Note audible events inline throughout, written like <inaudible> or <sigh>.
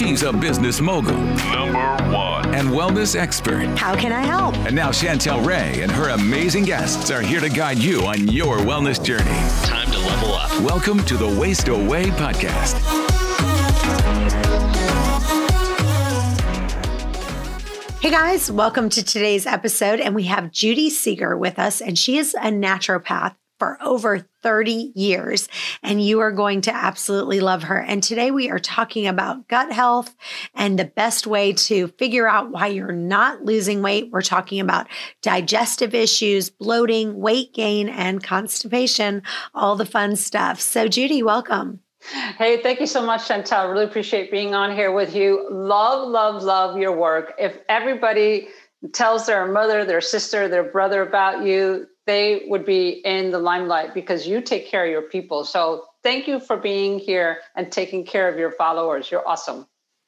She's a business mogul. Number one. And wellness expert. How can I help? And now Chantel Ray and her amazing guests are here to guide you on your wellness journey. Time to level up. Welcome to the Waist Away podcast. Hey guys, welcome to today's episode. And we have Judy Seeger with us, and she is a naturopath for over 30 years, and you are going to absolutely love her. And today we are talking about gut health and the best way to figure out why you're not losing weight. We're talking about digestive issues, bloating, weight gain, and constipation, all the fun stuff. So, Judy, welcome. Hey, thank you so much, Chantel. Really appreciate being on here with you. Love, love, love your work. If everybody tells their mother, their sister, their brother about you, they would be in the limelight because you take care of your people. So thank you for being here and taking care of your followers. You're awesome.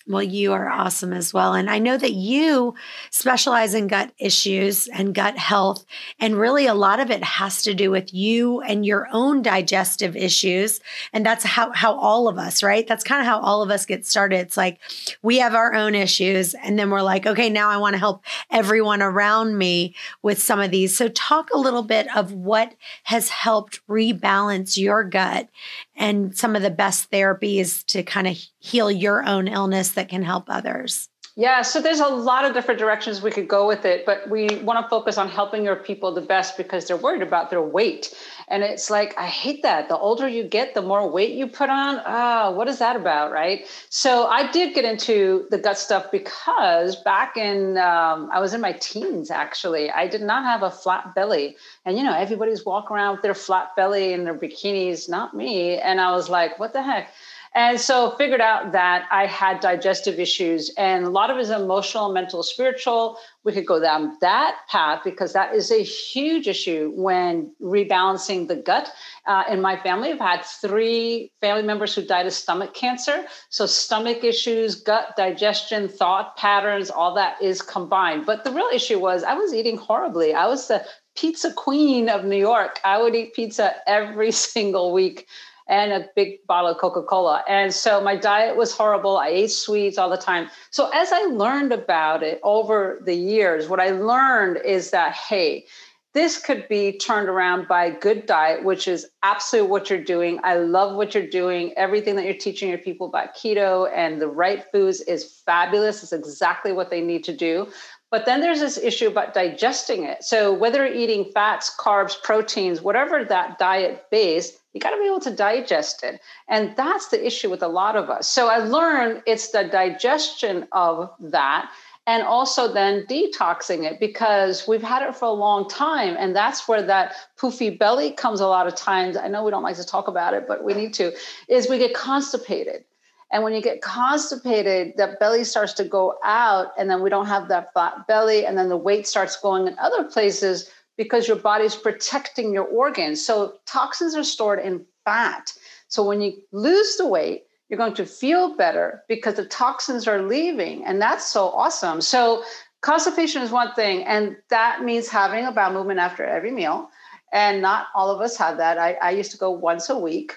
Well, you are awesome as well. And I know that you specialize in gut issues and gut health. And really, a lot of it has to do with you and your own digestive issues. And that's how, how all of us, right? That's kind of how all of us get started. It's like we have our own issues. And then we're like, okay, now I want to help everyone around me with some of these. So, talk a little bit of what has helped rebalance your gut and some of the best therapies to kind of heal your own illness that can help others? Yeah, so there's a lot of different directions we could go with it, but we want to focus on helping your people the best because they're worried about their weight. And it's like, I hate that. The older you get, the more weight you put on. Ah, what is that about, right? So I did get into the gut stuff because back in, um, I was in my teens actually. I did not have a flat belly. And, you know, everybody's walking around with their flat belly and their bikinis, not me. And I was like, what the heck? And so figured out that I had digestive issues and a lot of it is emotional, mental, spiritual. We could go down that path because that is a huge issue when rebalancing the gut. Uh, in my family, I've had three family members who died of stomach cancer. So stomach issues, gut digestion, thought patterns, all that is combined. But the real issue was I was eating horribly. I was the pizza queen of New York. I would eat pizza every <laughs> single week and a big bottle of Coca Cola. And so my diet was horrible. I ate sweets all the time. So as I learned about it over the years, what I learned is that, hey, this could be turned around by a good diet, which is absolutely what you're doing. I love what you're doing. Everything that you're teaching your people about keto and the right foods is fabulous. It's exactly what they need to do. But then there's this issue about digesting it. So whether you're eating fats, carbs, proteins, whatever that diet base, you got to be able to digest it. And that's the issue with a lot of us. So I learned it's the digestion of that and also then detoxing it because we've had it for a long time. And that's where that poofy belly comes a lot of times. I know we don't like to talk about it, but we need to, is we get constipated. And when you get constipated, that belly starts to go out, and then we don't have that flat belly, and then the weight starts going in other places because your body's protecting your organs. So toxins are stored in fat. So when you lose the weight, you're going to feel better because the toxins are leaving. And that's so awesome. So constipation is one thing, and that means having a bowel movement after every meal. And not all of us have that. I, I used to go once a week.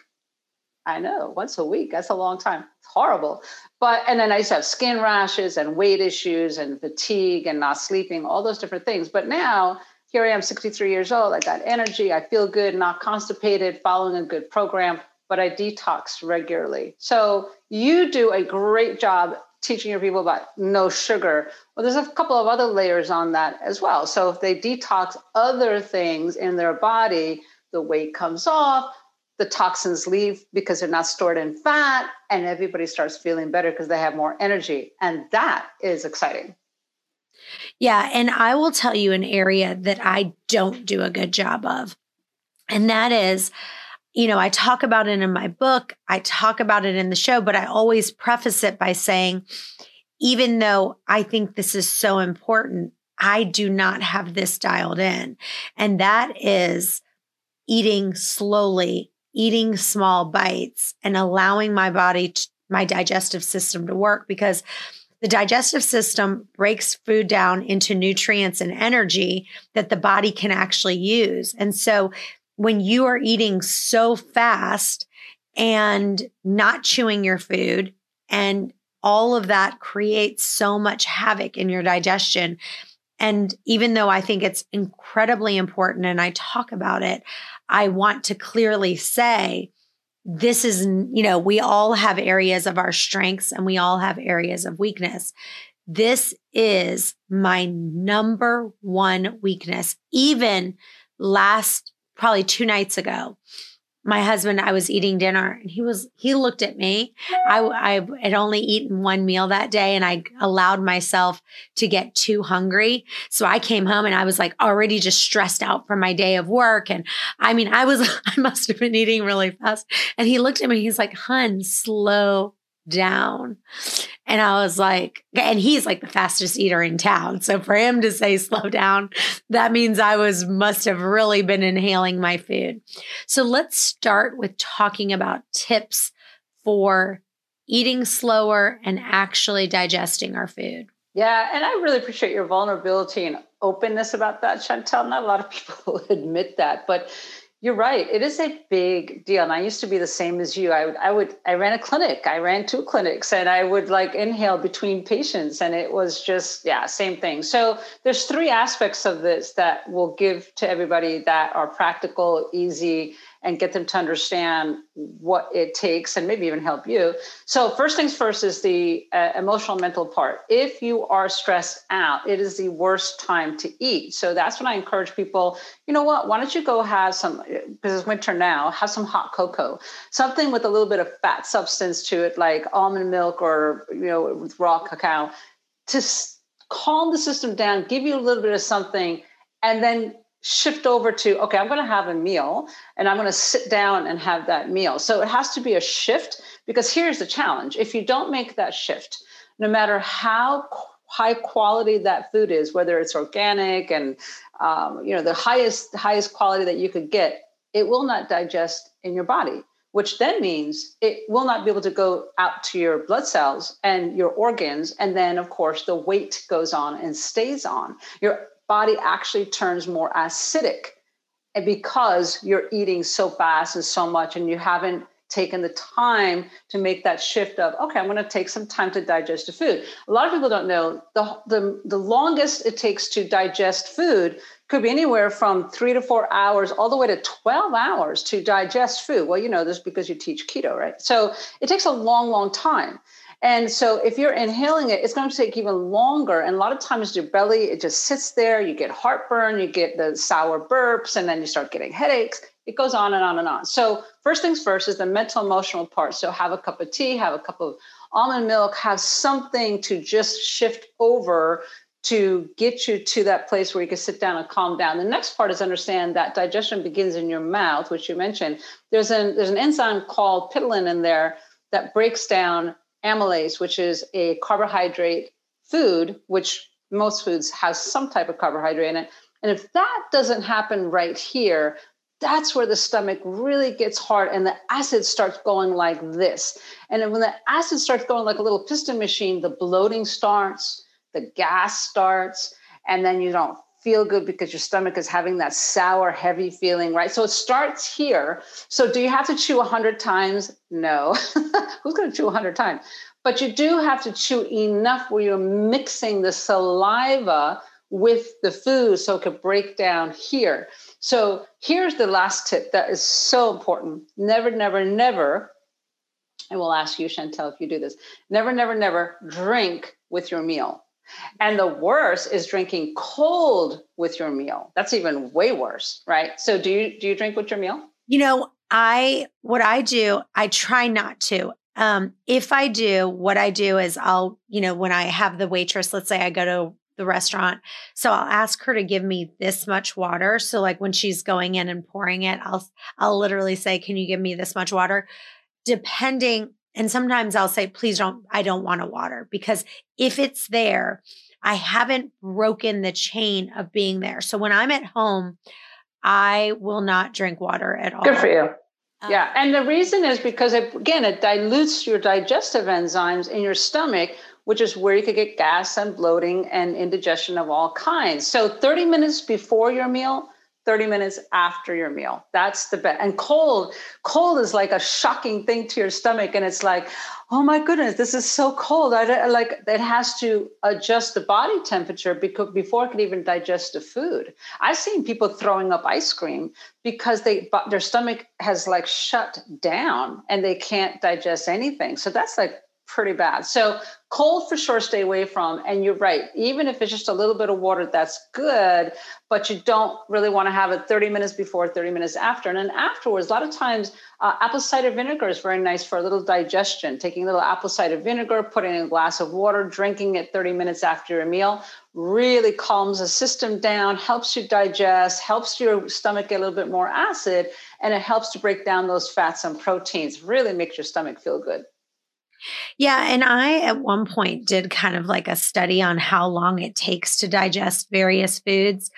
I know, once a week. That's a long time. It's horrible. But and then I used to have skin rashes and weight issues and fatigue and not sleeping, all those different things. But now here I am, 63 years old. I got energy. I feel good, not constipated, following a good program, but I detox regularly. So you do a great job teaching your people about no sugar. Well, there's a couple of other layers on that as well. So if they detox other things in their body, the weight comes off, the toxins leave because they're not stored in fat, and everybody starts feeling better because they have more energy. And that is exciting. Yeah. And I will tell you an area that I don't do a good job of. And that is, you know, I talk about it in my book, I talk about it in the show, but I always preface it by saying, even though I think this is so important, I do not have this dialed in. And that is eating slowly, eating small bites, and allowing my body, to, my digestive system to work because the digestive system breaks food down into nutrients and energy that the body can actually use. And so when you are eating so fast and not chewing your food and all of that creates so much havoc in your digestion. And even though I think it's incredibly important and I talk about it, I want to clearly say this is, you know, we all have areas of our strengths and we all have areas of weakness. This is my number one weakness. Even last, probably two nights ago, my husband, I was eating dinner and he was, he looked at me. I, I had only eaten one meal that day and I allowed myself to get too hungry. So I came home and I was like already just stressed out from my day of work. And I mean, I was, <laughs> I must have been eating really fast. And he looked at me, he's like, hun, slow down. And I was like, and he's like the fastest eater in town. So for him to say slow down, that means I was must have really been inhaling my food. So let's start with talking about tips for eating slower and actually digesting our food. Yeah, and I really appreciate your vulnerability and openness about that, Chantel. Not a lot of people <laughs> admit that, but you're right. It is a big deal. And I used to be the same as you. I would, I would, I ran a clinic. I ran two clinics and I would like inhale between patients. And it was just, yeah, same thing. So there's three aspects of this that we'll give to everybody that are practical, easy, and get them to understand what it takes and maybe even help you. So, first things first is the uh, emotional mental part. If you are stressed out, it is the worst time to eat. So, that's when I encourage people, you know what, why don't you go have some, because it's winter now, have some hot cocoa, something with a little bit of fat substance to it, like almond milk or, you know, with raw cacao, to calm the system down, give you a little bit of something, and then shift over to okay i'm going to have a meal and i'm going to sit down and have that meal. So it has to be a shift because here's the challenge. If you don't make that shift no matter how high quality that food is whether it's organic and um, you know the highest highest quality that you could get it will not digest in your body which then means it will not be able to go out to your blood cells and your organs and then of course the weight goes on and stays on. Your body actually turns more acidic and because you're eating so fast and so much and you haven't taken the time to make that shift of okay i'm going to take some time to digest the food. A lot of people don't know the, the, the longest it takes to digest food could be anywhere from three to four hours all the way to 12 hours to digest food. Well you know this because you teach keto right? So it takes a long long time and so if you're inhaling it, it's going to take even longer. And a lot of times your belly, it just sits there, you get heartburn, you get the sour burps, and then you start getting headaches. It goes on and on and on. So first things first is the mental emotional part. So have a cup of tea, have a cup of almond milk, have something to just shift over to get you to that place where you can sit down and calm down. The next part is understand that digestion begins in your mouth, which you mentioned. There's an there's an enzyme called ptyalin in there that breaks down amylase, which is a carbohydrate food, which most foods has some type of carbohydrate in it. And if that doesn't happen right here, that's where the stomach really gets hard and the acid starts going like this. And when the acid starts going like a little piston machine, the bloating starts, the gas starts, and then you don't feel good because your stomach is having that sour, heavy feeling, right? So it starts here. So do you have to chew 100 times? No. <laughs> Who's going to chew 100 times? But you do have to chew enough where you're mixing the saliva with the food so it could break down here. So here's the last tip that is so important. Never, never, never, and we'll ask you, Chantel, if you do this, never, never, never drink with your meal. And the worst is drinking cold with your meal. That's even way worse, right? So do you do you drink with your meal? You know, I what I do, I try not to. Um, if I do, what I do is I'll, you know, when I have the waitress, let's say I go to the restaurant, so I'll ask her to give me this much water. So like when she's going in and pouring it, I'll I'll literally say, "Can you give me this much water?" Depending and sometimes I'll say, please don't, I don't want a water because if it's there, I haven't broken the chain of being there. So when I'm at home, I will not drink water at all. Good for you. Um, yeah. And the reason is because, it, again, it dilutes your digestive enzymes in your stomach, which is where you could get gas and bloating and indigestion of all kinds. So 30 minutes before your meal, 30 minutes after your meal. That's the best. And cold, cold is like a shocking thing to your stomach. And it's like, oh my goodness, this is so cold. I like it has to adjust the body temperature because before it can even digest the food. I've seen people throwing up ice cream because they their stomach has like shut down and they can't digest anything. So that's like pretty bad. So cold for sure stay away from. And you're right even if it's just a little bit of water that's good but you don't really want to have it 30 minutes before 30 minutes after. And then afterwards a lot of times uh, apple cider vinegar is very nice for a little digestion taking a little apple cider vinegar putting in a glass of water drinking it 30 minutes after your meal really calms the system down helps you digest helps your stomach get a little bit more acid and it helps to break down those fats and proteins really makes your stomach feel good yeah. And I, at one point, did kind of like a study on how long it takes to digest various foods.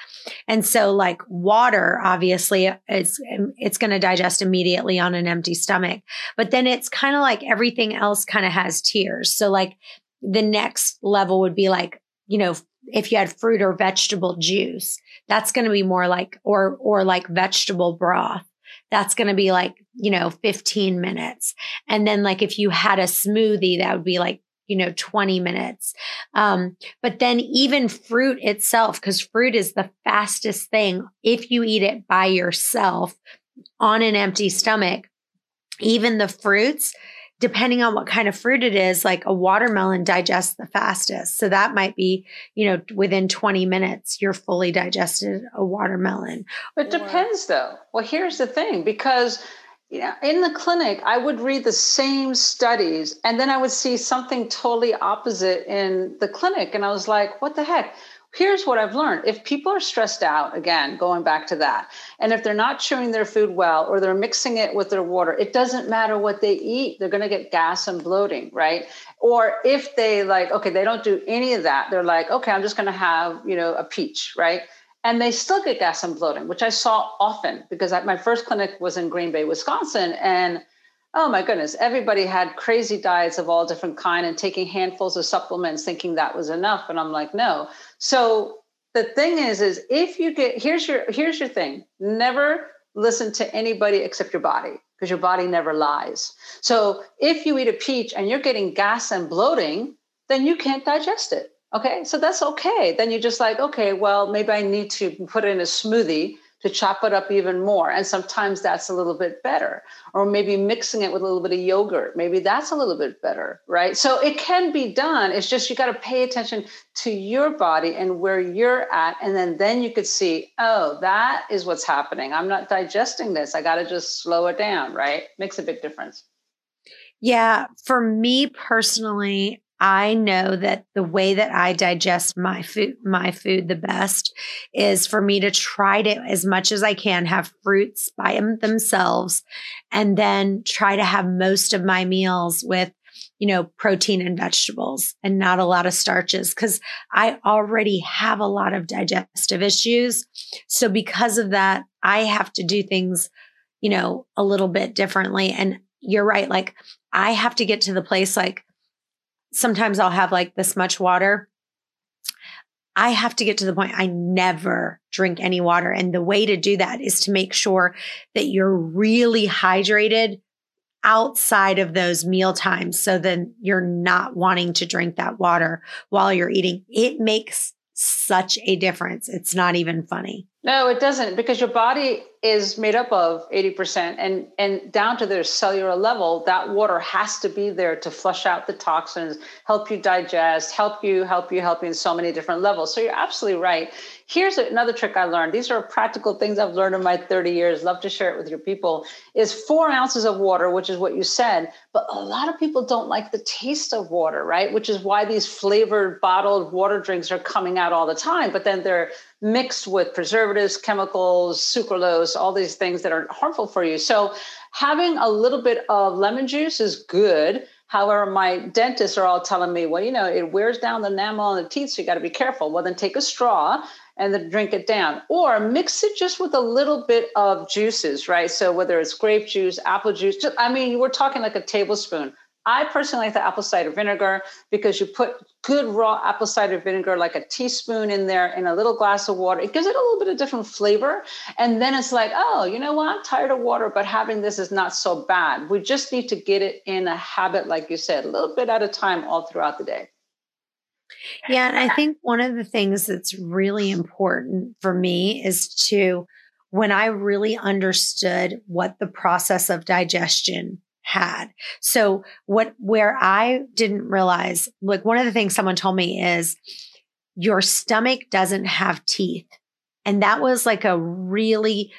And so, like water, obviously, is um, it's going to digest immediately on an empty stomach. But then it's kind of like everything else kind of has tiers. So, like the next level would be like, you know, if you had fruit or vegetable juice, that's going to be more like, or, or like vegetable broth that's going to be like, you know, 15 minutes. And then like if you had a smoothie, that would be like, you know, 20 minutes. Um, but then even fruit itself, because fruit is the fastest thing. If you eat it by yourself on an empty stomach, even the fruits, depending on what kind of fruit it is, like a watermelon digests the fastest. So that might be, you know, within 20 minutes, you're fully digested a watermelon. It or- depends though. Well, here's the thing because you know, in the clinic, I would read the same studies and then I would see something totally opposite in the clinic. And I was like, what the heck? here's what I've learned. If people are stressed out, again, going back to that, and if they're not chewing their food well or they're mixing it with their water, it doesn't matter what they eat, they're going to get gas and bloating, right? Or if they like, okay, they don't do any of that, they're like, okay, I'm just going to have, you know, a peach, right? And they still get gas and bloating, which I saw often because my first clinic was in Green Bay, Wisconsin. And oh my goodness everybody had crazy diets of all different kind and taking handfuls of supplements thinking that was enough. And i'm like no. So the thing is is if you get here's your here's your thing. Never listen to anybody except your body because your body never lies. So if you eat a peach and you're getting gas and bloating then you can't digest it okay so that's okay then you're just like okay well maybe i need to put in a smoothie to chop it up even more. And sometimes that's a little bit better. Or maybe mixing it with a little bit of yogurt. Maybe that's a little bit better, right? So it can be done. It's just you got to pay attention to your body and where you're at. And then, then you could see, oh, that is what's happening. I'm not digesting this. I got to just slow it down, right? Makes a big difference. Yeah. For me personally, I know that the way that I digest my food, my food the best is for me to try to, as much as I can, have fruits by themselves and then try to have most of my meals with, you know, protein and vegetables and not a lot of starches because I already have a lot of digestive issues. So because of that, I have to do things, you know, a little bit differently. And you're right. Like I have to get to the place like, sometimes I'll have like this much water. I have to get to the point I never drink any water. And the way to do that is to make sure that you're really hydrated outside of those meal times. So then you're not wanting to drink that water while you're eating. It makes such a difference. It's not even funny. No, it doesn't because your body is made up of 80% and and down to their cellular level that water has to be there to flush out the toxins help you digest help you help you help you in so many different levels. So you're absolutely right. Here's another trick i learned. These are practical things i've learned in my 30 years. Love to share it with your people. Is four ounces of water which is what you said but a lot of people don't like the taste of water right? Which is why these flavored bottled water drinks are coming out all the time but then they're mixed with preservatives, chemicals, sucralose, all these things that are harmful for you. So, having a little bit of lemon juice is good. However, my dentists are all telling me, well, you know, it wears down the enamel on the teeth, so you got to be careful. Well, then take a straw and then drink it down, or mix it just with a little bit of juices, right? So whether it's grape juice, apple juice, just, I mean, we're talking like a tablespoon. I personally like the apple cider vinegar because you put good raw apple cider vinegar, like a teaspoon in there in a little glass of water. It gives it a little bit of different flavor. And then it's like, oh, you know what? I'm tired of water, but having this is not so bad. We just need to get it in a habit, like you said, a little bit at a time all throughout the day. Yeah. And I think one of the things that's really important for me is to, when I really understood what the process of digestion had. So what, where I didn't realize, like one of the things someone told me is your stomach doesn't have teeth. And that was like a really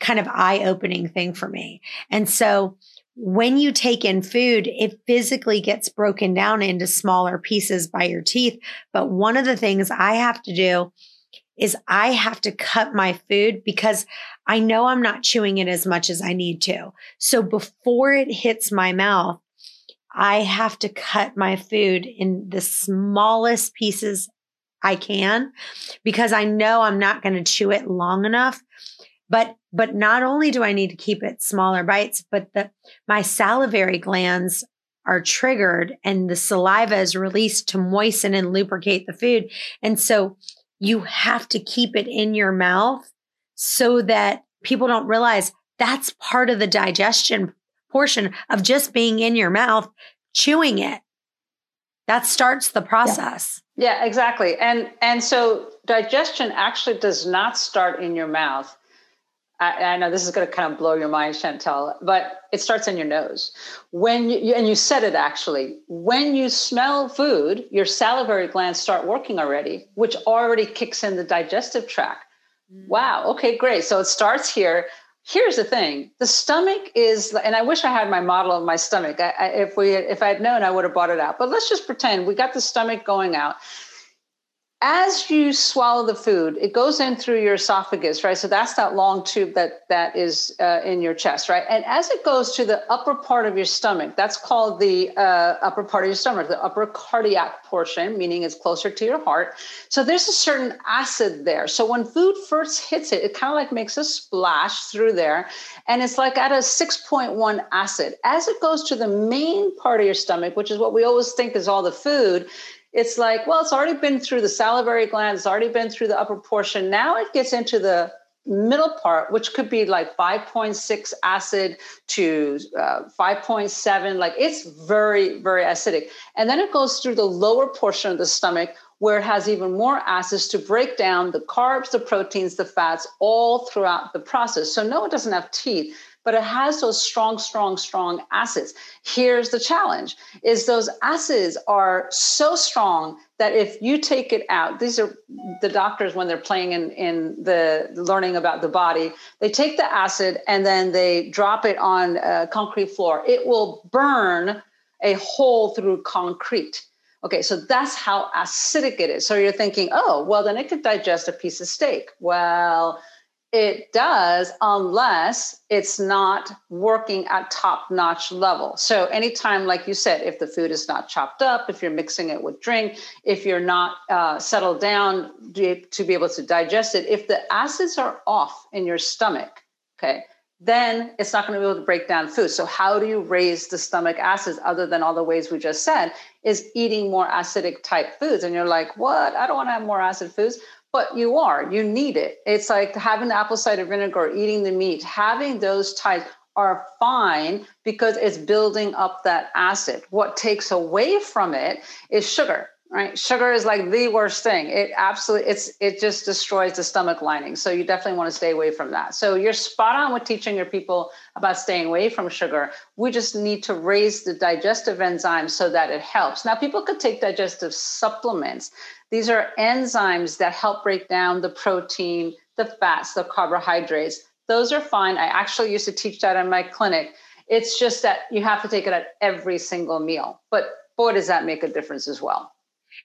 kind of eye opening thing for me. And so when you take in food, it physically gets broken down into smaller pieces by your teeth. But one of the things I have to do is I have to cut my food because I know I'm not chewing it as much as I need to. So before it hits my mouth, I have to cut my food in the smallest pieces I can because I know I'm not going to chew it long enough. But but not only do I need to keep it smaller bites, but the my salivary glands are triggered and the saliva is released to moisten and lubricate the food. And so you have to keep it in your mouth so that people don't realize that's part of the digestion portion of just being in your mouth, chewing it. That starts the process. Yeah. yeah, exactly. And and so digestion actually does not start in your mouth. I, I know this is going to kind of blow your mind, Chantel, but it starts in your nose. When you, and you said it actually, when you smell food, your salivary glands start working already, which already kicks in the digestive tract. Mm. Wow. Okay, great. So it starts here. Here's the thing: the stomach is, and I wish I had my model of my stomach. I, I, if we, if I had known, I would have bought it out. But let's just pretend we got the stomach going out as you swallow the food, it goes in through your esophagus, right? So that's that long tube that that is uh, in your chest, right? And as it goes to the upper part of your stomach, that's called the uh, upper part of your stomach, the upper cardiac portion, meaning it's closer to your heart. So there's a certain acid there. So when food first hits it, it kind of like makes a splash through there, and it's like at a 6.1 acid. As it goes to the main part of your stomach, which is what we always think is all the food it's like, well, it's already been through the salivary gland, it's already been through the upper portion. Now it gets into the middle part, which could be like 5.6 acid to uh, 5.7. Like it's very, very acidic. And then it goes through the lower portion of the stomach where it has even more acids to break down the carbs, the proteins, the fats all throughout the process. So, no, it doesn't have teeth but it has those strong strong strong acids. Here's the challenge is those acids are so strong that if you take it out these are the doctors when they're playing in, in the learning about the body they take the acid and then they drop it on a concrete floor. It will burn a hole through concrete. Okay so that's how acidic it is. So you're thinking oh well then it could digest a piece of steak. Well it does unless it's not working at top notch level. So, anytime, like you said, if the food is not chopped up, if you're mixing it with drink, if you're not uh, settled down to be able to digest it, if the acids are off in your stomach, okay, then it's not going to be able to break down food. So, how do you raise the stomach acids other than all the ways we just said? Is eating more acidic type foods. And you're like, what? I don't want to have more acid foods but you are. You need it. It's like having the apple cider vinegar eating the meat. Having those types are fine because it's building up that acid. What takes away from it is sugar right sugar is like the worst thing it absolutely it's it just destroys the stomach lining so you definitely want to stay away from that so you're spot on with teaching your people about staying away from sugar we just need to raise the digestive enzymes so that it helps now people could take digestive supplements these are enzymes that help break down the protein, the fats, the carbohydrates. Those are fine. I actually used to teach that in my clinic. It's just that you have to take it at every single meal. But boy, does that make a difference as well.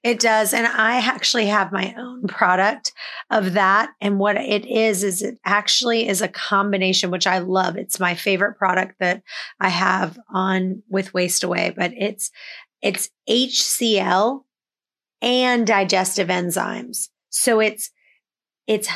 It does. And I actually have my own product of that. And what it is, is it actually is a combination, which I love. It's my favorite product that I have on with Waist Away, but it's, it's HCl and digestive enzymes. So it's, it's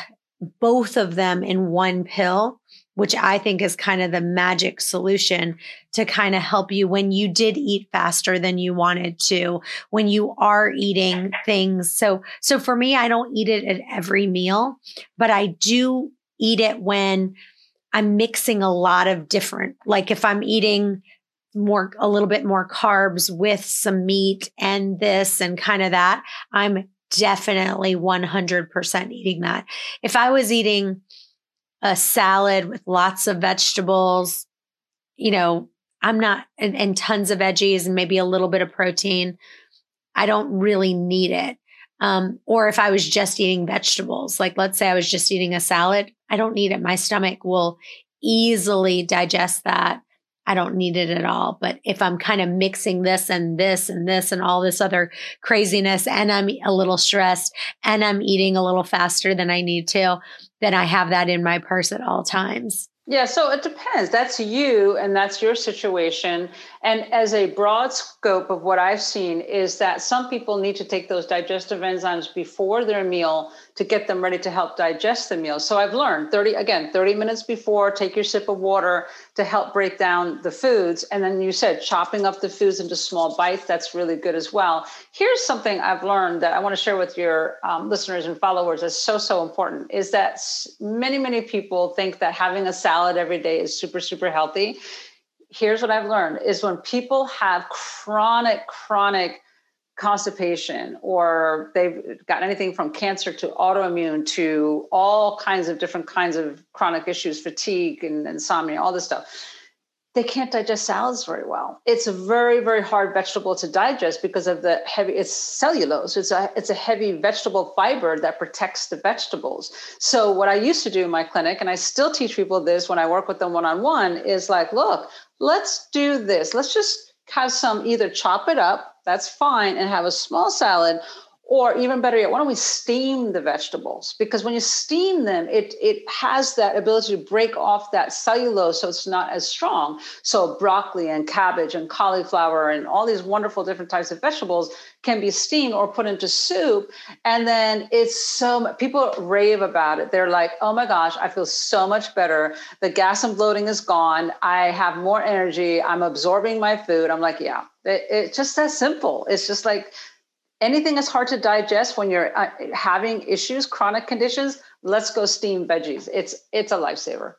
both of them in one pill. Which I think is kind of the magic solution to kind of help you when you did eat faster than you wanted to, when you are eating things. So, so for me, I don't eat it at every meal, but I do eat it when I'm mixing a lot of different, like if I'm eating more, a little bit more carbs with some meat and this and kind of that, I'm definitely 100% eating that. If I was eating a salad with lots of vegetables, you know, I'm not, and, and tons of veggies and maybe a little bit of protein, I don't really need it. Um, or if I was just eating vegetables, like let's say I was just eating a salad, I don't need it. My stomach will easily digest that. I don't need it at all. But if I'm kind of mixing this and this and this and all this other craziness, and I'm a little stressed and I'm eating a little faster than I need to, then I have that in my purse at all times. Yeah, so it depends. That's you and that's your situation. And as a broad scope of what I've seen is that some people need to take those digestive enzymes before their meal to get them ready to help digest the meal. So I've learned 30 again, 30 minutes before, take your sip of water to help break down the foods. And then you said chopping up the foods into small bites, that's really good as well. Here's something I've learned that I want to share with your um, listeners and followers is so, so important is that many, many people think that having a salad every day is super, super healthy. Here's what I've learned is when people have chronic, chronic constipation or they've got anything from cancer to autoimmune to all kinds of different kinds of chronic issues, fatigue and insomnia, all this stuff they can't digest salads very well. It's a very, very hard vegetable to digest because of the heavy, it's cellulose. It's a, it's a heavy vegetable fiber that protects the vegetables. So what I used to do in my clinic, and I still teach people this when I work with them one-on-one is like, look, let's do this. Let's just have some either chop it up, that's fine, and have a small salad, or even better yet, why don't we steam the vegetables? Because when you steam them, it, it has that ability to break off that cellulose so it's not as strong. So, broccoli and cabbage and cauliflower and all these wonderful different types of vegetables can be steamed or put into soup. And then it's so, people rave about it. They're like, oh my gosh, I feel so much better. The gas and bloating is gone. I have more energy. I'm absorbing my food. I'm like, yeah, it, it's just that simple. It's just like, anything is hard to digest when you're uh, having issues, chronic conditions, let's go steam veggies. It's it's a lifesaver.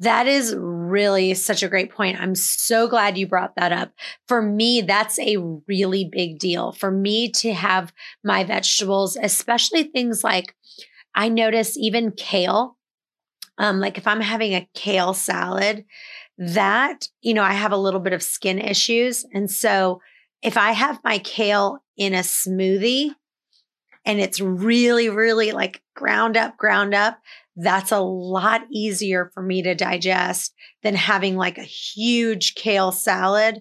That is really such a great point. I'm so glad you brought that up. For me, that's a really big deal. For me to have my vegetables, especially things like I notice even kale. Um, like if I'm having a kale salad, that, you know, I have a little bit of skin issues. And so if I have my kale in a smoothie and it's really, really like ground up, ground up, that's a lot easier for me to digest than having like a huge kale salad.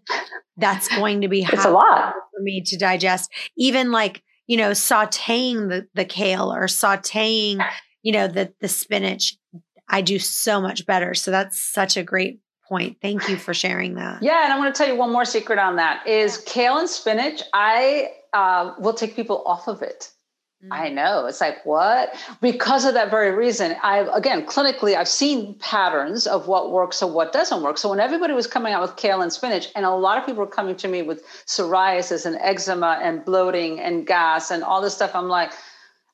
That's going to be it's a lot for me to digest. Even like, you know, sauteing the, the kale or sauteing, you know, the the spinach, I do so much better. So that's such a great point. Thank you for sharing that. Yeah, and I'm going to tell you one more secret on that is kale and spinach. I uh, will take people off of it. Mm. I know. It's like, what? Because of that very reason. I, again, clinically, I've seen patterns of what works and what doesn't work. So when everybody was coming out with kale and spinach, and a lot of people were coming to me with psoriasis and eczema and bloating and gas and all this stuff, I'm like,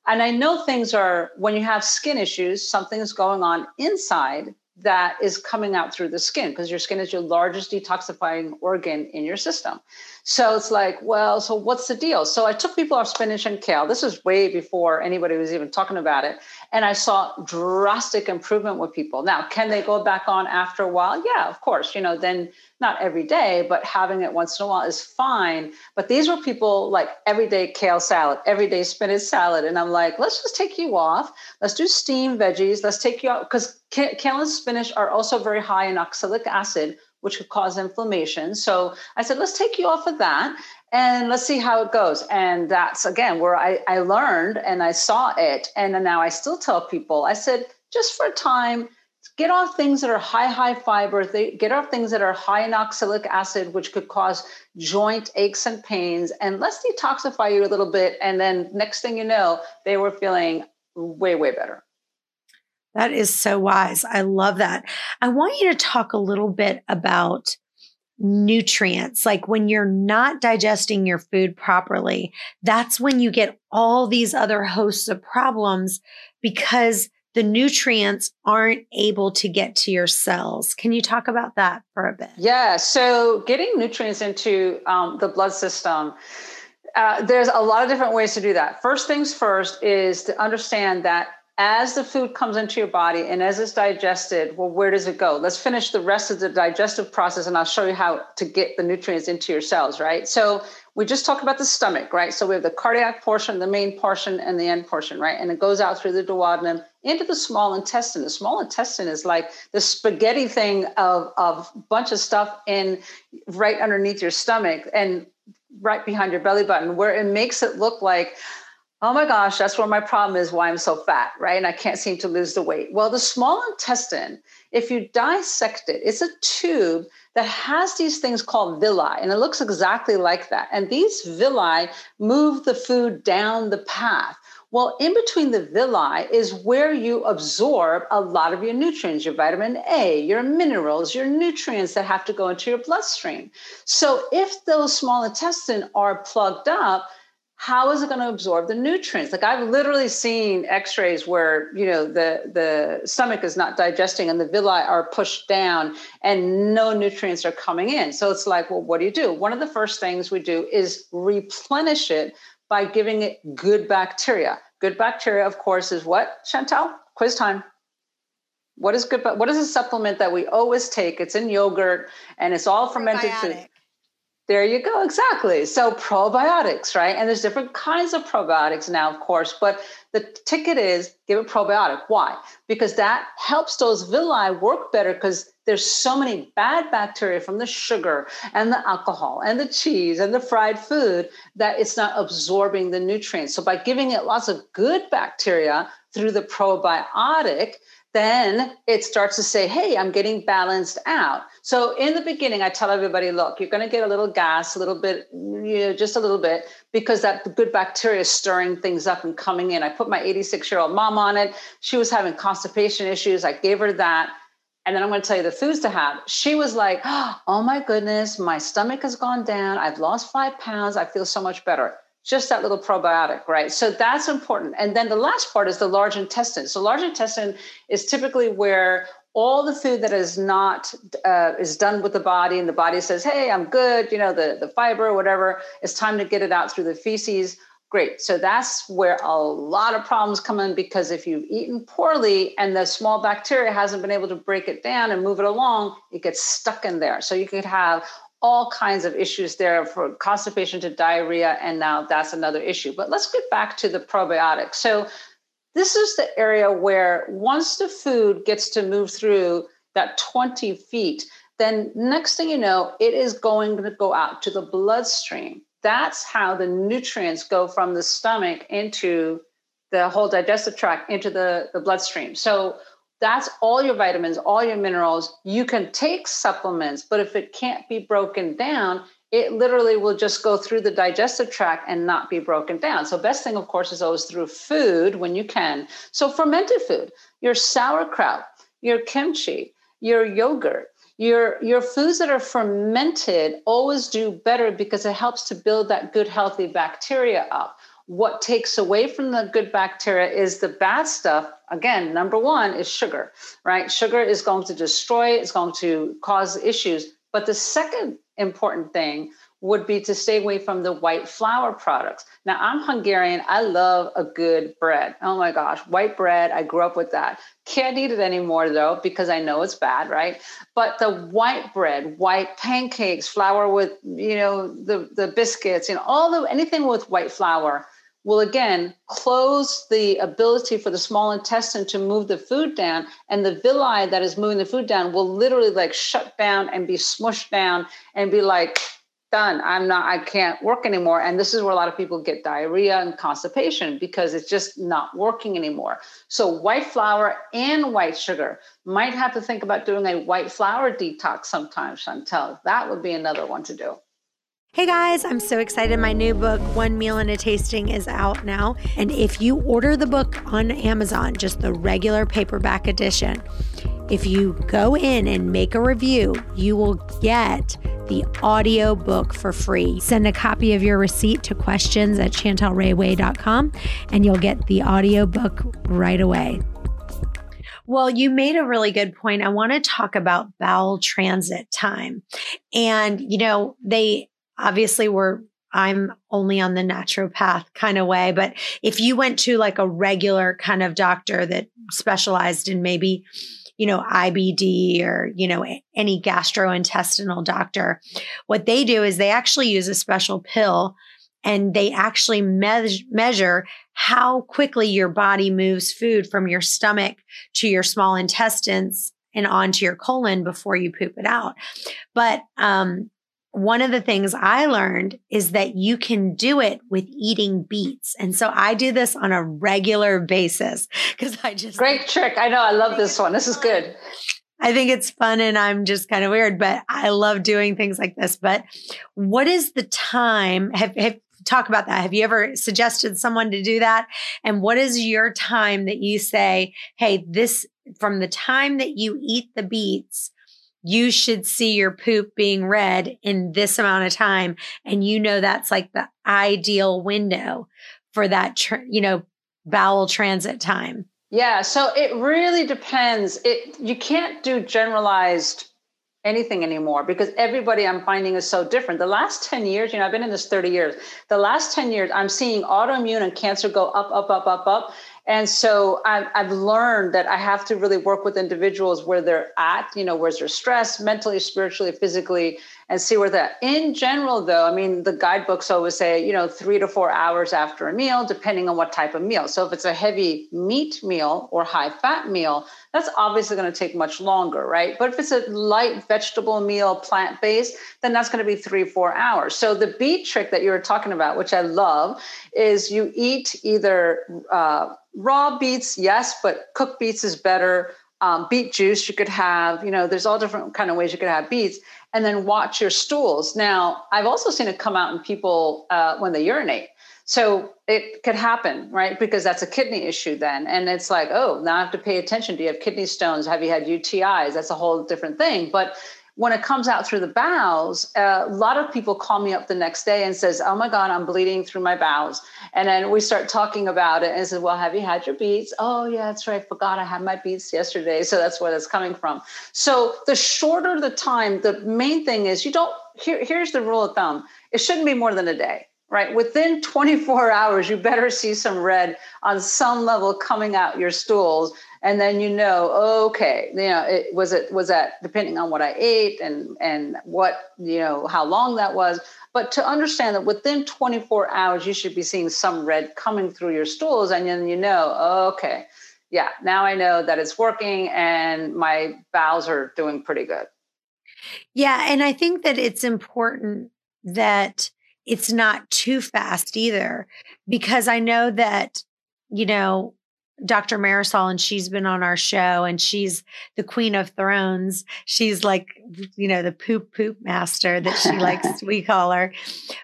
and I know things are, when you have skin issues, something is going on inside that is coming out through the skin because your skin is your largest detoxifying organ in your system. So it's like, well, so what's the deal? So I took people off spinach and kale. This was way before anybody was even talking about it. And I saw drastic improvement with people. Now, can they go back on after a while? Yeah, of course. You know, then not every day, but having it once in a while is fine. But these were people like everyday kale salad, everyday spinach salad. And I'm like, let's just take you off. Let's do steamed veggies. Let's take you out because kale and spinach are also very high in oxalic acid, which could cause inflammation. So I said, let's take you off of that and let's see how it goes. And that's again where I, I learned and I saw it. And now I still tell people, I said, just for a time, get off things that are high, high fiber, get off things that are high in oxalic acid, which could cause joint aches and pains. And let's detoxify you a little bit. And then next thing you know, they were feeling way, way better. That is so wise. I love that. I want you to talk a little bit about nutrients. Like when you're not digesting your food properly, that's when you get all these other hosts of problems because the nutrients aren't able to get to your cells. Can you talk about that for a bit? Yeah. So, getting nutrients into um, the blood system. Uh, there's a lot of different ways to do that. First things first is to understand that as the food comes into your body and as it's digested, well, where does it go? Let's finish the rest of the digestive process and I'll show you how to get the nutrients into your cells, right? So we just talked about the stomach, right? So we have the cardiac portion, the main portion, and the end portion, right? And it goes out through the duodenum into the small intestine. The small intestine is like the spaghetti thing of of bunch of stuff in right underneath your stomach and right behind your belly button, where it makes it look like oh my gosh, that's where my problem is why I'm so fat, right? And I can't seem to lose the weight. Well, the small intestine, if you dissect it, it's a tube that has these things called villi, and it looks exactly like that. And these villi move the food down the path. Well, in between the villi is where you absorb a lot of your nutrients, your vitamin A, your minerals, your nutrients that have to go into your bloodstream. So if those small intestine are plugged up, how is it going to absorb the nutrients? Like i've literally seen x-rays where you know the the stomach is not digesting and the villi are pushed down and no nutrients are coming in. So it's like well what do you do? One of the first things we do is replenish it by giving it good bacteria. Good bacteria of course is what chantel quiz time. What is good what is a supplement that we always take? It's in yogurt and it's all fermented food there you go. Exactly. So probiotics, right? And there's different kinds of probiotics now, of course, but the ticket is give it probiotic. Why? Because that helps those villi work better because there's so many bad bacteria from the sugar and the alcohol and the cheese and the fried food that it's not absorbing the nutrients. So by giving it lots of good bacteria through the probiotic, then it starts to say, hey, I'm getting balanced out. So in the beginning, I tell everybody, look, you're going to get a little gas, a little bit, you know, just a little bit, because that good bacteria is stirring things up and coming in. I put my 86 year old mom on it. She was having constipation issues. I gave her that. And then I'm going to tell you the foods to have. She was like, oh my goodness, my stomach has gone down. I've lost five pounds. I feel so much better just that little probiotic, right? So that's important. And then the last part is the large intestine. So large intestine is typically where all the food that is not uh, is done with the body, and the body says, "Hey, I'm good." You know, the the fiber, whatever. It's time to get it out through the feces. Great. So that's where a lot of problems come in because if you've eaten poorly and the small bacteria hasn't been able to break it down and move it along, it gets stuck in there. So you could have all kinds of issues there for constipation to diarrhea. And now that's another issue. But let's get back to the probiotics. So, this is the area where once the food gets to move through that 20 feet, then next thing you know, it is going to go out to the bloodstream. That's how the nutrients go from the stomach into the whole digestive tract into the, the bloodstream. So that's all your vitamins, all your minerals. You can take supplements, but if it can't be broken down, it literally will just go through the digestive tract and not be broken down. So, best thing, of course, is always through food when you can. So, fermented food, your sauerkraut, your kimchi, your yogurt, your your foods that are fermented always do better because it helps to build that good healthy bacteria up what takes away from the good bacteria is the bad stuff. Again, number one is sugar, right? Sugar is going to destroy, it's going to cause issues. But the second important thing would be to stay away from the white flour products. Now, I'm Hungarian. I love a good bread. Oh my gosh, white bread. I grew up with that. Can't eat it anymore though, because I know it's bad, right? But the white bread, white pancakes, flour with, you know, the, the biscuits, you know, all the anything with white flour will again close the ability for the small intestine to move the food down and the villi that is moving the food down will literally like shut down and be smushed down and be like done. I'm not i can't work anymore. And this is where a lot of people get diarrhea and constipation because it's just not working anymore. So white flour and white sugar. Might have to think about doing a white flour detox sometimes chantel that would be another one to do Hey guys, I'm so excited. My new book, One Meal and a Tasting, is out now. And if you order the book on Amazon, just the regular paperback edition, if you go in and make a review, you will get the audio book for free. Send a copy of your receipt to questions at chantelrayway.com and you'll get the audio book right away. Well, you made a really good point. I want to talk about bowel transit time. And, you know, they obviously we're I'm only on the naturopath kind of way. But if you went to like a regular kind of doctor that specialized in maybe, you know, IBD or, you know, any gastrointestinal doctor, what they do is they actually use a special pill and they actually me- measure how quickly your body moves food from your stomach to your small intestines and onto your colon before you poop it out. But um, one of the things I learned is that you can do it with eating beets. And so I do this on a regular basis because I just. Great trick. I know. I love this one. This is good. I think it's fun and I'm just kind of weird, but I love doing things like this. But what is the time? Have, have talk about that. Have you ever suggested someone to do that? And what is your time that you say, hey, this from the time that you eat the beets you should see your poop being red in this amount of time. And you know, that's like the ideal window for that, you know, bowel transit time. Yeah. So it really depends. It, you can't do generalized anything anymore because everybody I'm finding is so different. The last 10 years, you know, I've been in this 30 years. The last 10 years, I'm seeing autoimmune and cancer go up, up, up, up, up. And so I've, I've learned that I have to really work with individuals where they're at, you know, where's their stress, mentally, spiritually, physically, and see where that. In general, though, I mean, the guidebooks always say, you know, three to four hours after a meal, depending on what type of meal. So if it's a heavy meat meal or high fat meal, that's obviously going to take much longer, right? But if it's a light vegetable meal, plant based, then that's going to be three, four hours. So the beet trick that you were talking about, which I love, is you eat either uh, raw beets, yes, but cooked beets is better. Um, beet juice you could have, you know, there's all different kind of ways you could have beets and then watch your stools. Now, I've also seen it come out in people uh, when they urinate. So it could happen, right? Because that's a kidney issue then. And it's like, oh, now I have to pay attention. Do you have kidney stones? Have you had UTIs? That's a whole different thing. But when it comes out through the bowels, uh, a lot of people call me up the next day and says, "Oh my God, I'm bleeding through my bowels." And then we start talking about it and said, "Well, have you had your beets?" "Oh yeah, that's right. I forgot I had my beets yesterday, so that's where that's coming from." So the shorter the time, the main thing is you don't. Here, here's the rule of thumb: it shouldn't be more than a day right? Within 24 hours, you better see some red on some level coming out your stools. And then you know okay you know it was it was that depending on what i ate and and what you know how long that was. But to understand that within 24 hours you should be seeing some red coming through your stools. And then you know okay yeah now i know that it's working and my bowels are doing pretty good. Yeah and i think that it's important that it's not too fast either because i know that you know Dr. Marisol, and she's been on our show, and she's the queen of thrones. She's like, you know, the poop poop master that she likes, <laughs> we call her.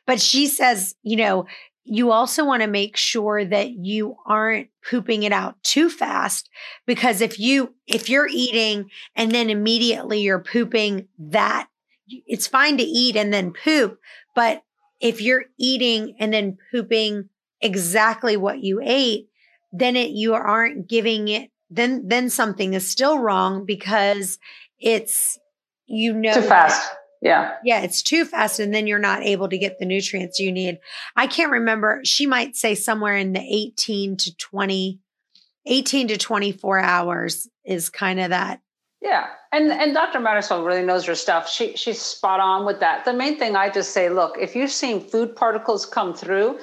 But she says, you know, you also want to make sure that you aren't pooping it out too fast because if you if you're eating and then immediately you're pooping that it's fine to eat and then poop but if you're eating and then pooping exactly what you ate then it you aren't giving it then then something is still wrong because it's you know too fast. Yeah. Yeah it's too fast and then you're not able to get the nutrients you need. I can't remember she might say somewhere in the 18 to 20 18 to 24 hours is kind of that yeah and and dr marisol really knows her stuff she she's spot on with that the main thing i just say look if you've seen food particles come through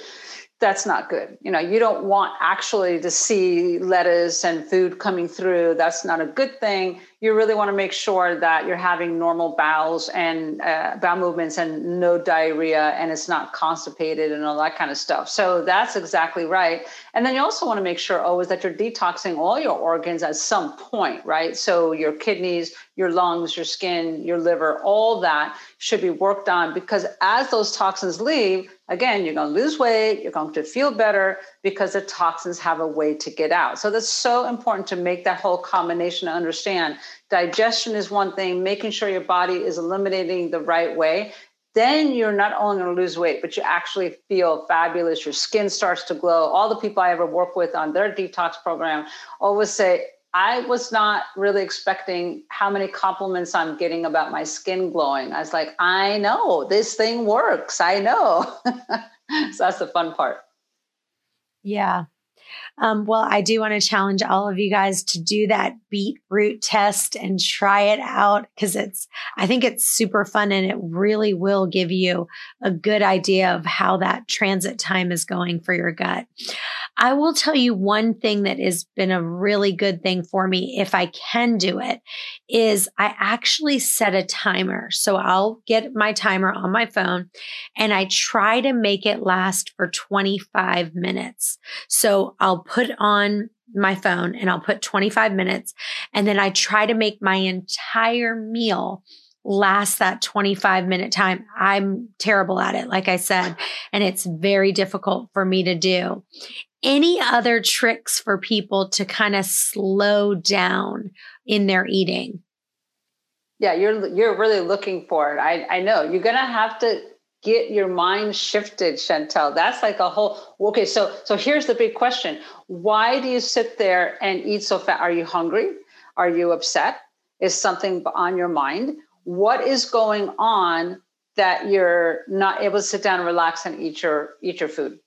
that's not good. You know, you don't want actually to see lettuce and food coming through. That's not a good thing. You really want to make sure that you're having normal bowels and uh, bowel movements and no diarrhea and it's not constipated and all that kind of stuff. So that's exactly right. And then you also want to make sure always that you're detoxing all your organs at some point, right? So your kidneys, your lungs, your skin, your liver, all that should be worked on because as those toxins leave, again, you're going to lose weight, you're going to feel better because the toxins have a way to get out. So that's so important to make that whole combination to understand. Digestion is one thing, making sure your body is eliminating the right way. Then you're not only going to lose weight, but you actually feel fabulous. Your skin starts to glow. All the people I ever work with on their detox program always say, I was not really expecting how many compliments I'm getting about my skin glowing. I was like, I know this thing works. I know. <laughs> so that's the fun part. Yeah. Um, well, I do want to challenge all of you guys to do that beetroot test and try it out because it's, I think it's super fun and it really will give you a good idea of how that transit time is going for your gut. I will tell you one thing that has been a really good thing for me if I can do it is I actually set a timer. So I'll get my timer on my phone and I try to make it last for 25 minutes. So I'll put on my phone and I'll put 25 minutes and then I try to make my entire meal last that 25 minute time. I'm terrible at it, like I said, and it's very difficult for me to do any other tricks for people to kind of slow down in their eating? Yeah, you're you're really looking for it. I I know you're gonna have to get your mind shifted, Chantel. That's like a whole okay. So so here's the big question: Why do you sit there and eat so fast? Are you hungry? Are you upset? Is something on your mind? What is going on that you're not able to sit down and relax and eat your eat your food?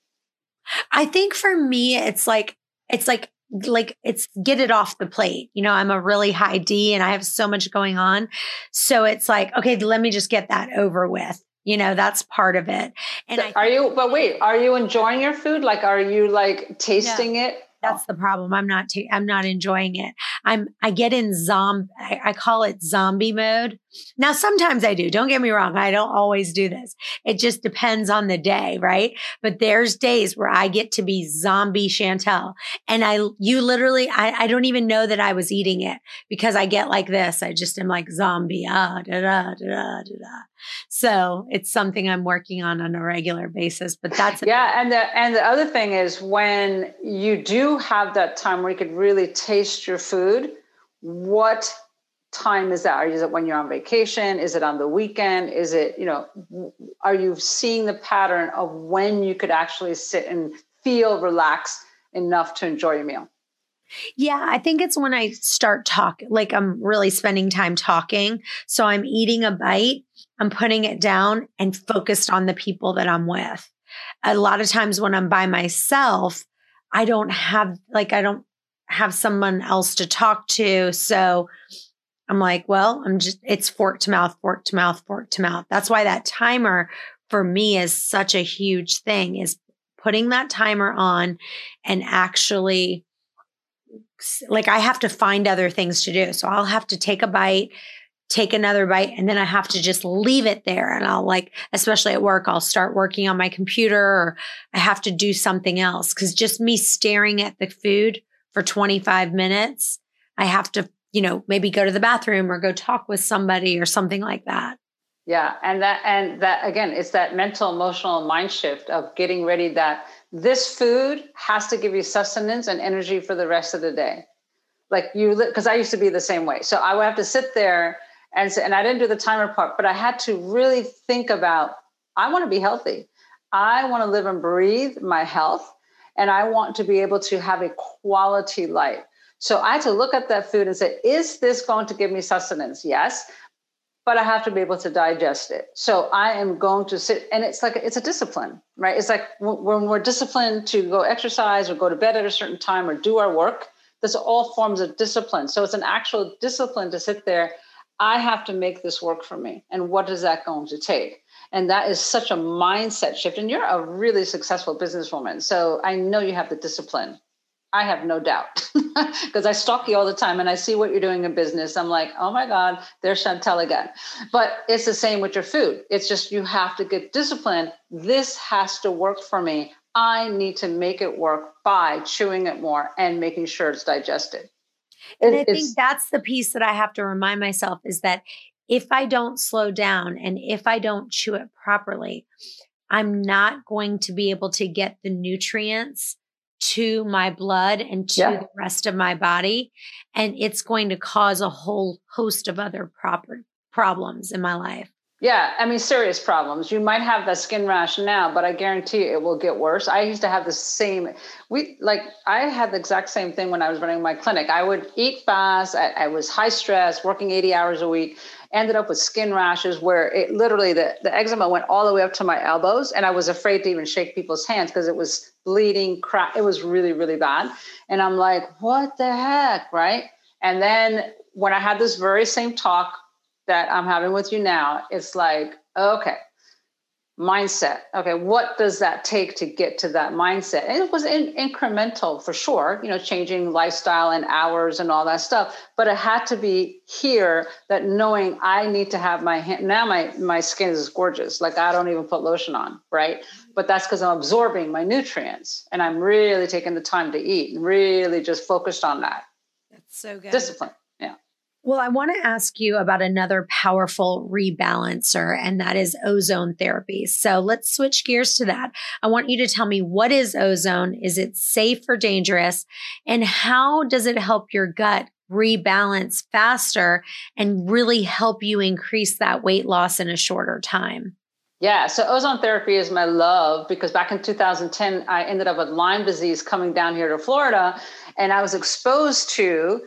I think for me, it's like, it's like, like it's get it off the plate. You know, I'm a really high D and I have so much going on. So it's like, okay, let me just get that over with. You know, that's part of it. And so I, are you, but wait, are you enjoying your food? Like, are you like tasting it? That's the problem. I'm not. i I'm not enjoying it. I'm. I get in zombie. I, I call it zombie mode. Now, sometimes I do. Don't get me wrong. I don't always do this. It just depends on the day, right? But there's days where I get to be zombie Chantel, and I. You literally. I. I don't even know that I was eating it because I get like this. I just am like zombie. Ah, da da da da da. So it's something I'm working on on a regular basis. But that's yeah. And the and the other thing is when you do have that time where you could really taste your food, what time is that? Is it when you're on vacation? Is it on the weekend? Is it, you know, are you seeing the pattern of when you could actually sit and feel relaxed enough to enjoy your meal? Yeah, I think it's when I start talking, like I'm really spending time talking. So I'm eating a bite, I'm putting it down and focused on the people that I'm with. A lot of times when I'm by myself, I don't have, like, I don't have someone else to talk to. So I'm like, well, I'm just, it's fork to mouth, fork to mouth, fork to mouth. That's why that timer for me is such a huge thing is putting that timer on and actually like I have to find other things to do. So I'll have to take a bite, take another bite, and then I have to just leave it there. And I'll like, especially at work, I'll start working on my computer or I have to do something else. Cause just me staring at the food for 25 minutes, I have to, you know, maybe go to the bathroom or go talk with somebody or something like that. Yeah. And that, and that again, it's that mental, emotional mind shift of getting ready that this food has to give you sustenance and energy for the rest of the day. Like you, because I used to be the same way. So I would have to sit there and and I didn't do the timer part, but I had to really think about, I want to be healthy. I want to live and breathe my health, and I want to be able to have a quality life. So I had to look at that food and say, is this going to give me sustenance? Yes but I have to be able to digest it. So I am going to sit, and it's like it's a discipline, right? It's like when we're disciplined to go exercise or go to bed at a certain time or do our work. That's all forms of discipline. So it's an actual discipline to sit there. I have to make this work for me, and what is that going to take? And that is such a mindset shift. And you're a really successful businesswoman, so I know you have the discipline. I have no doubt <laughs> because I stalk you all the time and I see what you're doing in business. I'm like, oh my God, there's Chantel again. But it's the same with your food. It's just you have to get disciplined. This has to work for me. I need to make it work by chewing it more and making sure it's digested. And I think that's the piece that I have to remind myself is that if I don't slow down and if I don't chew it properly, I'm not going to be able to get the nutrients to my blood and to yeah. the rest of my body. And it's going to cause a whole host of other proper problems in my life. Yeah, I mean, serious problems. You might have that skin rash now, but I guarantee it will get worse. I used to have the same, we like, I had the exact same thing when I was running my clinic. I would eat fast, I, I was high stress, working 80 hours a week, ended up with skin rashes where it literally, the, the eczema went all the way up to my elbows. And I was afraid to even shake people's hands because it was bleeding, crack. It was really, really bad. And I'm like, what the heck? Right. And then when I had this very same talk that I'm having with you now, it's like, okay, mindset. Okay, what does that take to get to that mindset? And it was in, incremental for sure, you know, changing lifestyle and hours and all that stuff. But it had to be here that knowing I need to have my hand. Now my my skin is gorgeous. Like I don't even put lotion on, right? But that's because I'm absorbing my nutrients and I'm really taking the time to eat and really just focused on that. That's so good. Discipline. Well, I want to ask you about another powerful rebalancer, and that is ozone therapy. So let's switch gears to that. I want you to tell me what is ozone? Is it safe or dangerous? And how does it help your gut rebalance faster and really help you increase that weight loss in a shorter time? Yeah, so ozone therapy is my love because back in 2010, I ended up with Lyme disease coming down here to Florida, and I was exposed to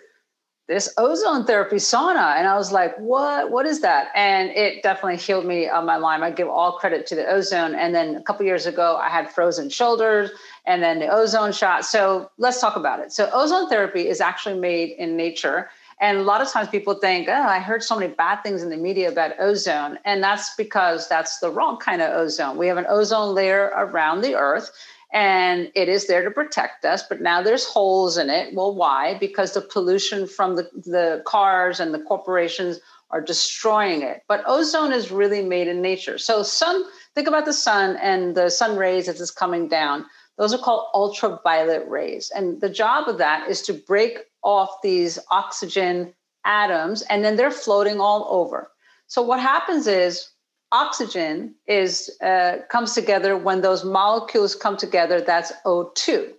this ozone therapy sauna. And i was like what what is that? And it definitely healed me on my lyme. I give all credit to the ozone. And then a couple years ago i had frozen shoulders and then the ozone shot. So let's talk about it. So ozone therapy is actually made in nature. And a lot of times people think oh i heard so many bad things in the media about ozone. And that's because that's the wrong kind of ozone. We have an ozone layer around the earth and it is there to protect us but now there's holes in it. Well why? Because the pollution from the, the cars and the corporations are destroying it. But ozone is really made in nature. So sun think about the sun and the sun rays as it's coming down. Those are called ultraviolet rays. And the job of that is to break off these oxygen atoms and then they're floating all over. So what happens is oxygen is uh, comes together when those molecules come together that's o2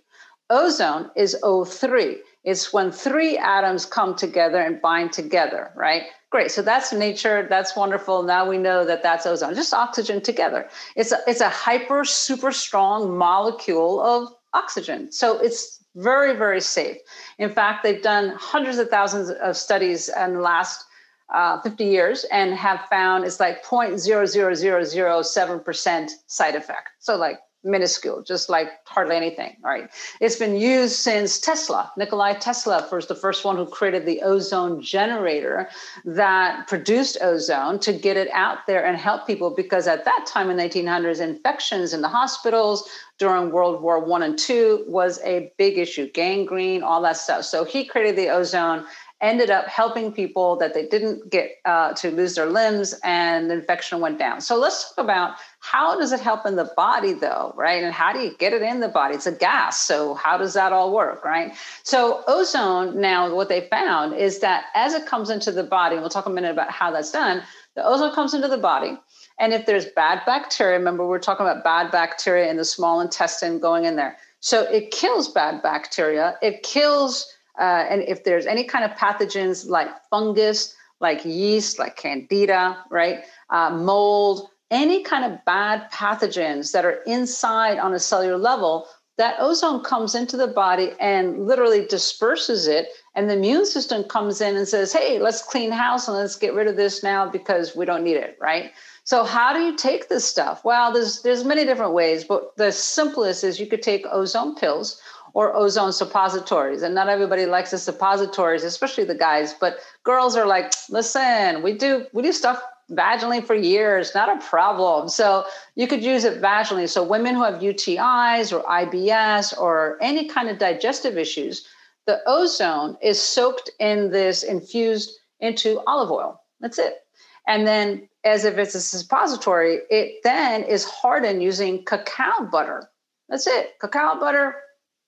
ozone is o3 it's when three atoms come together and bind together right? Great so that's nature that's wonderful. Now we know that that's ozone just oxygen together. It's a, it's a hyper super strong molecule of oxygen so it's very very safe. In fact they've done hundreds of thousands of studies in the last uh, 50 years and have found it's like 0.00007% side effect. So like minuscule, just like hardly anything, right? It's been used since Tesla. Nikolai Tesla was the first one who created the ozone generator that produced ozone to get it out there and help people because at that time in the 1800s, infections in the hospitals during World War One and Two was a big issue, gangrene, all that stuff. So he created the ozone ended up helping people that they didn't get uh, to lose their limbs and the infection went down. So let's talk about how does it help in the body though, right? And how do you get it in the body? It's a gas. So how does that all work, right? So ozone now, what they found is that as it comes into the body, we'll talk a minute about how that's done, the ozone comes into the body. And if there's bad bacteria, remember we're talking about bad bacteria in the small intestine going in there. So it kills bad bacteria. It kills uh, and if there's any kind of pathogens like fungus, like yeast, like candida, right? Uh, mold, any kind of bad pathogens that are inside on a cellular level, that ozone comes into the body and literally disperses it. And the immune system comes in and says, hey, let's clean house and let's get rid of this now because we don't need it, right? So how do you take this stuff? Well, there's there's many different ways, but the simplest is you could take ozone pills or ozone suppositories. And not everybody likes the suppositories, especially the guys, but girls are like, listen, we do we do stuff vaginally for years, not a problem. So you could use it vaginally. So women who have UTIs or IBS or any kind of digestive issues, the ozone is soaked in this infused into olive oil. That's it. And then as if it's a suppository, it then is hardened using cacao butter. That's it. Cacao butter,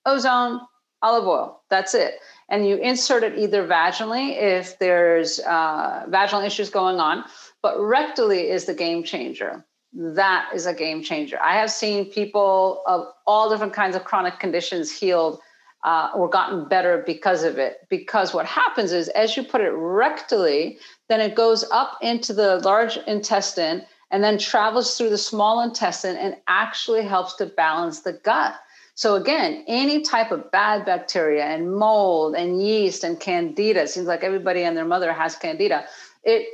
ozone, olive oil. That's it. And you insert it either vaginally if there's uh, vaginal issues going on, but rectally is the game changer. That is a game changer. I have seen people of all different kinds of chronic conditions healed uh, or gotten better because of it. Because what happens is, as you put it rectally, then it goes up into the large intestine and then travels through the small intestine and actually helps to balance the gut. So again, any type of bad bacteria and mold and yeast and candida, seems like everybody and their mother has candida. It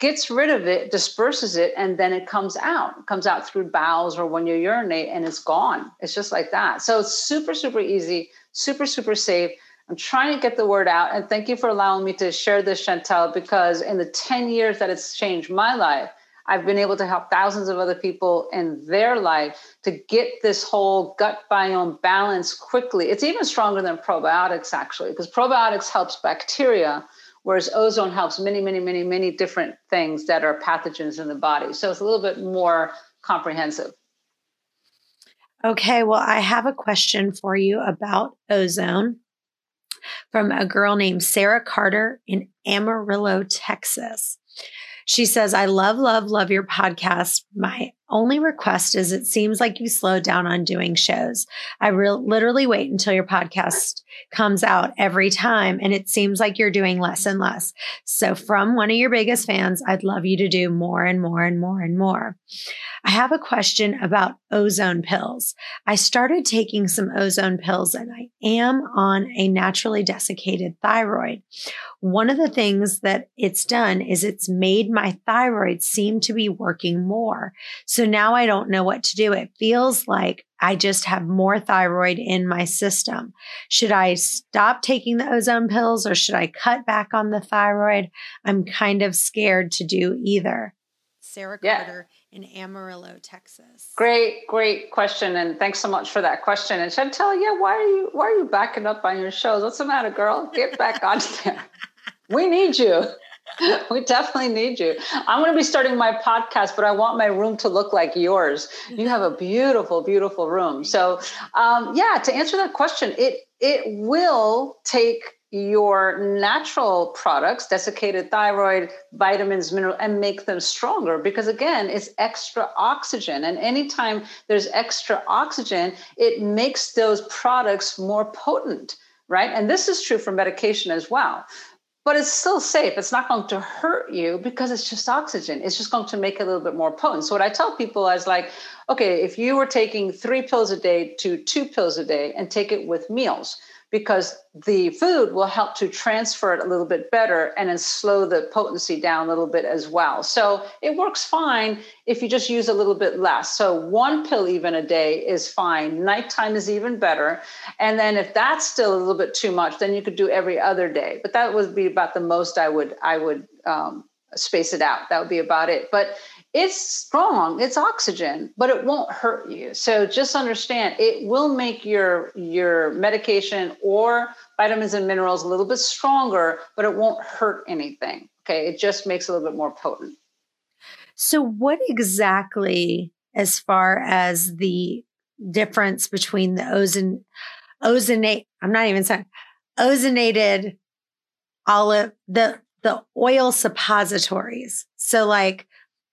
gets rid of it, disperses it, and then it comes out. It comes out through bowels or when you urinate and it's gone. It's just like that. So it's super, super easy, super, super safe. I'm trying to get the word out. And thank you for allowing me to share this, Chantel, because in the 10 years that it's changed my life, I've been able to help thousands of other people in their life to get this whole gut biome balance quickly. It's even stronger than probiotics, actually, because probiotics helps bacteria, whereas ozone helps many, many, many, many different things that are pathogens in the body. So it's a little bit more comprehensive. Okay, well, I have a question for you about ozone from a girl named Sarah Carter in Amarillo, Texas. She says, I love, love, love your podcast. My only request is it seems like you slowed down on doing shows. I re- literally wait until your podcast comes out every time, and it seems like you're doing less and less. So, from one of your biggest fans, I'd love you to do more and more and more and more. I have a question about ozone pills. I started taking some ozone pills and I am on a naturally desiccated thyroid. One of the things that it's done is it's made my thyroid seem to be working more. So now I don't know what to do. It feels like I just have more thyroid in my system. Should I stop taking the ozone pills or should I cut back on the thyroid? I'm kind of scared to do either. Sarah Carter. Yeah in Amarillo, Texas? Great, great question, and thanks so much for that question. And Chantel, yeah, why are you why are you backing up on your shows? What's the matter, girl? Get back on <laughs> there. We need you. <laughs> We definitely need you. I'm going to be starting my podcast, but I want my room to look like yours. You have a beautiful, beautiful room. So, um, yeah, to answer that question, it it will take your natural products, desiccated thyroid, vitamins, mineral, and make them stronger because again, it's extra oxygen. And anytime there's extra oxygen, it makes those products more potent, right? And this is true for medication as well. But it's still safe. It's not going to hurt you because it's just oxygen. It's just going to make it a little bit more potent. So, what I tell people is like, okay, if you were taking three pills a day to two pills a day and take it with meals, because the food will help to transfer it a little bit better and then slow the potency down a little bit as well. So it works fine if you just use a little bit less. So one pill even a day is fine. Nighttime is even better. And then if that's still a little bit too much, then you could do every other day. But that would be about the most I would I would um, space it out. That would be about it. But it's strong it's oxygen but it won't hurt you. So just understand it will make your your medication or vitamins and minerals a little bit stronger but it won't hurt anything okay? It just makes it a little bit more potent. So what exactly as far as the difference between the ozone ozonate i'm not even saying ozonated olive the the oil suppositories? So like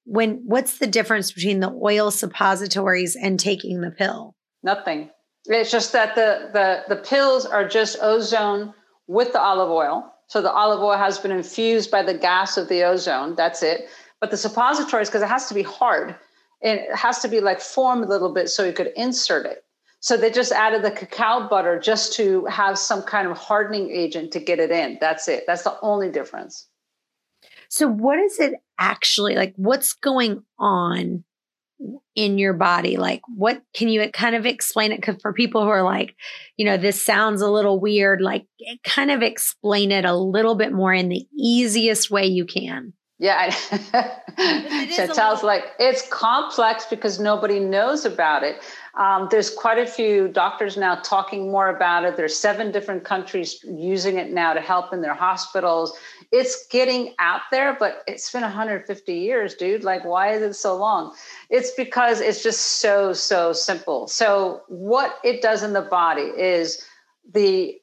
when what's the difference between the oil suppositories and taking the pill? Nothing. It's just that the the the pills are just ozone with the olive oil. So the olive oil has been infused by the gas of the ozone. That's it. But the suppositories, because it has to be hard, it has to be like formed a little bit so you could insert it. So they just added the cacao butter just to have some kind of hardening agent to get it in. That's it. That's the only difference. So, what is it actually like? What's going on in your body? Like, what can you kind of explain it? Because for people who are like, you know, this sounds a little weird, like, kind of explain it a little bit more in the easiest way you can. Yeah, <laughs> Chantel's like it's complex because nobody knows about it. Um, there's quite a few doctors now talking more about it. There's seven different countries using it now to help in their hospitals. It's getting out there, but it's been 150 years, dude. Like, why is it so long? It's because it's just so so simple. So what it does in the body is the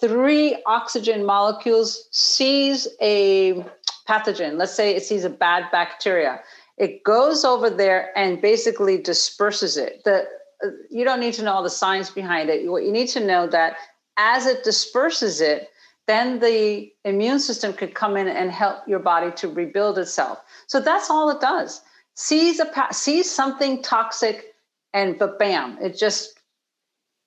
three oxygen molecules sees a pathogen, let's say it sees a bad bacteria, it goes over there and basically disperses it. The, you don't need to know all the science behind it. What you need to know that as it disperses it, then the immune system could come in and help your body to rebuild itself. So that's all it does. Sees a sees something toxic, and but bam, it just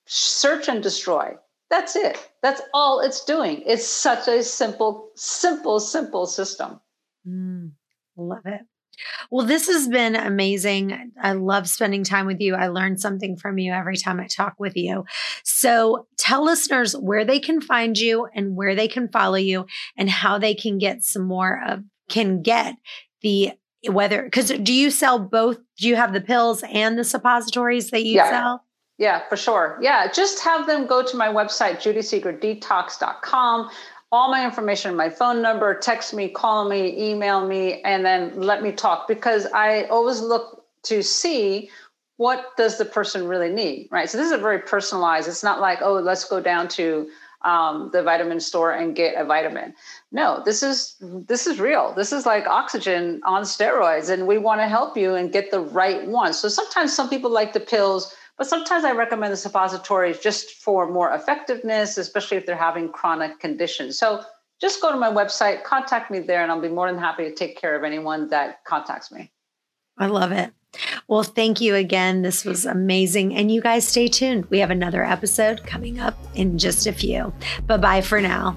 search and destroy. That's it. That's all it's doing. It's such a simple, simple, simple system. Mm, love it. Well, this has been amazing. I love spending time with you. I learn something from you every time I talk with you. So tell listeners where they can find you and where they can follow you and how they can get some more of, can get the whether because do you sell both do you have the pills and the suppositories that you yeah. sell yeah, for sure. Yeah, just have them go to my website, judysegardetox.com. All my information, my phone number, text me, call me, email me, and then let me talk because I always look to see what does the person really need, right? So this is a very personalized. It's not like, oh, let's go down to um, the vitamin store and get a vitamin. No, this is this is real. This is like oxygen on steroids, and we want to help you and get the right one. So sometimes some people like the pills but sometimes I recommend the suppositories just for more effectiveness, especially if they're having chronic conditions. So just go to my website, contact me there, and I'll be more than happy to take care of anyone that contacts me. I love it. Well, thank you again. This was amazing. And you guys stay tuned. We have another episode coming up in just a few. Bye bye for now.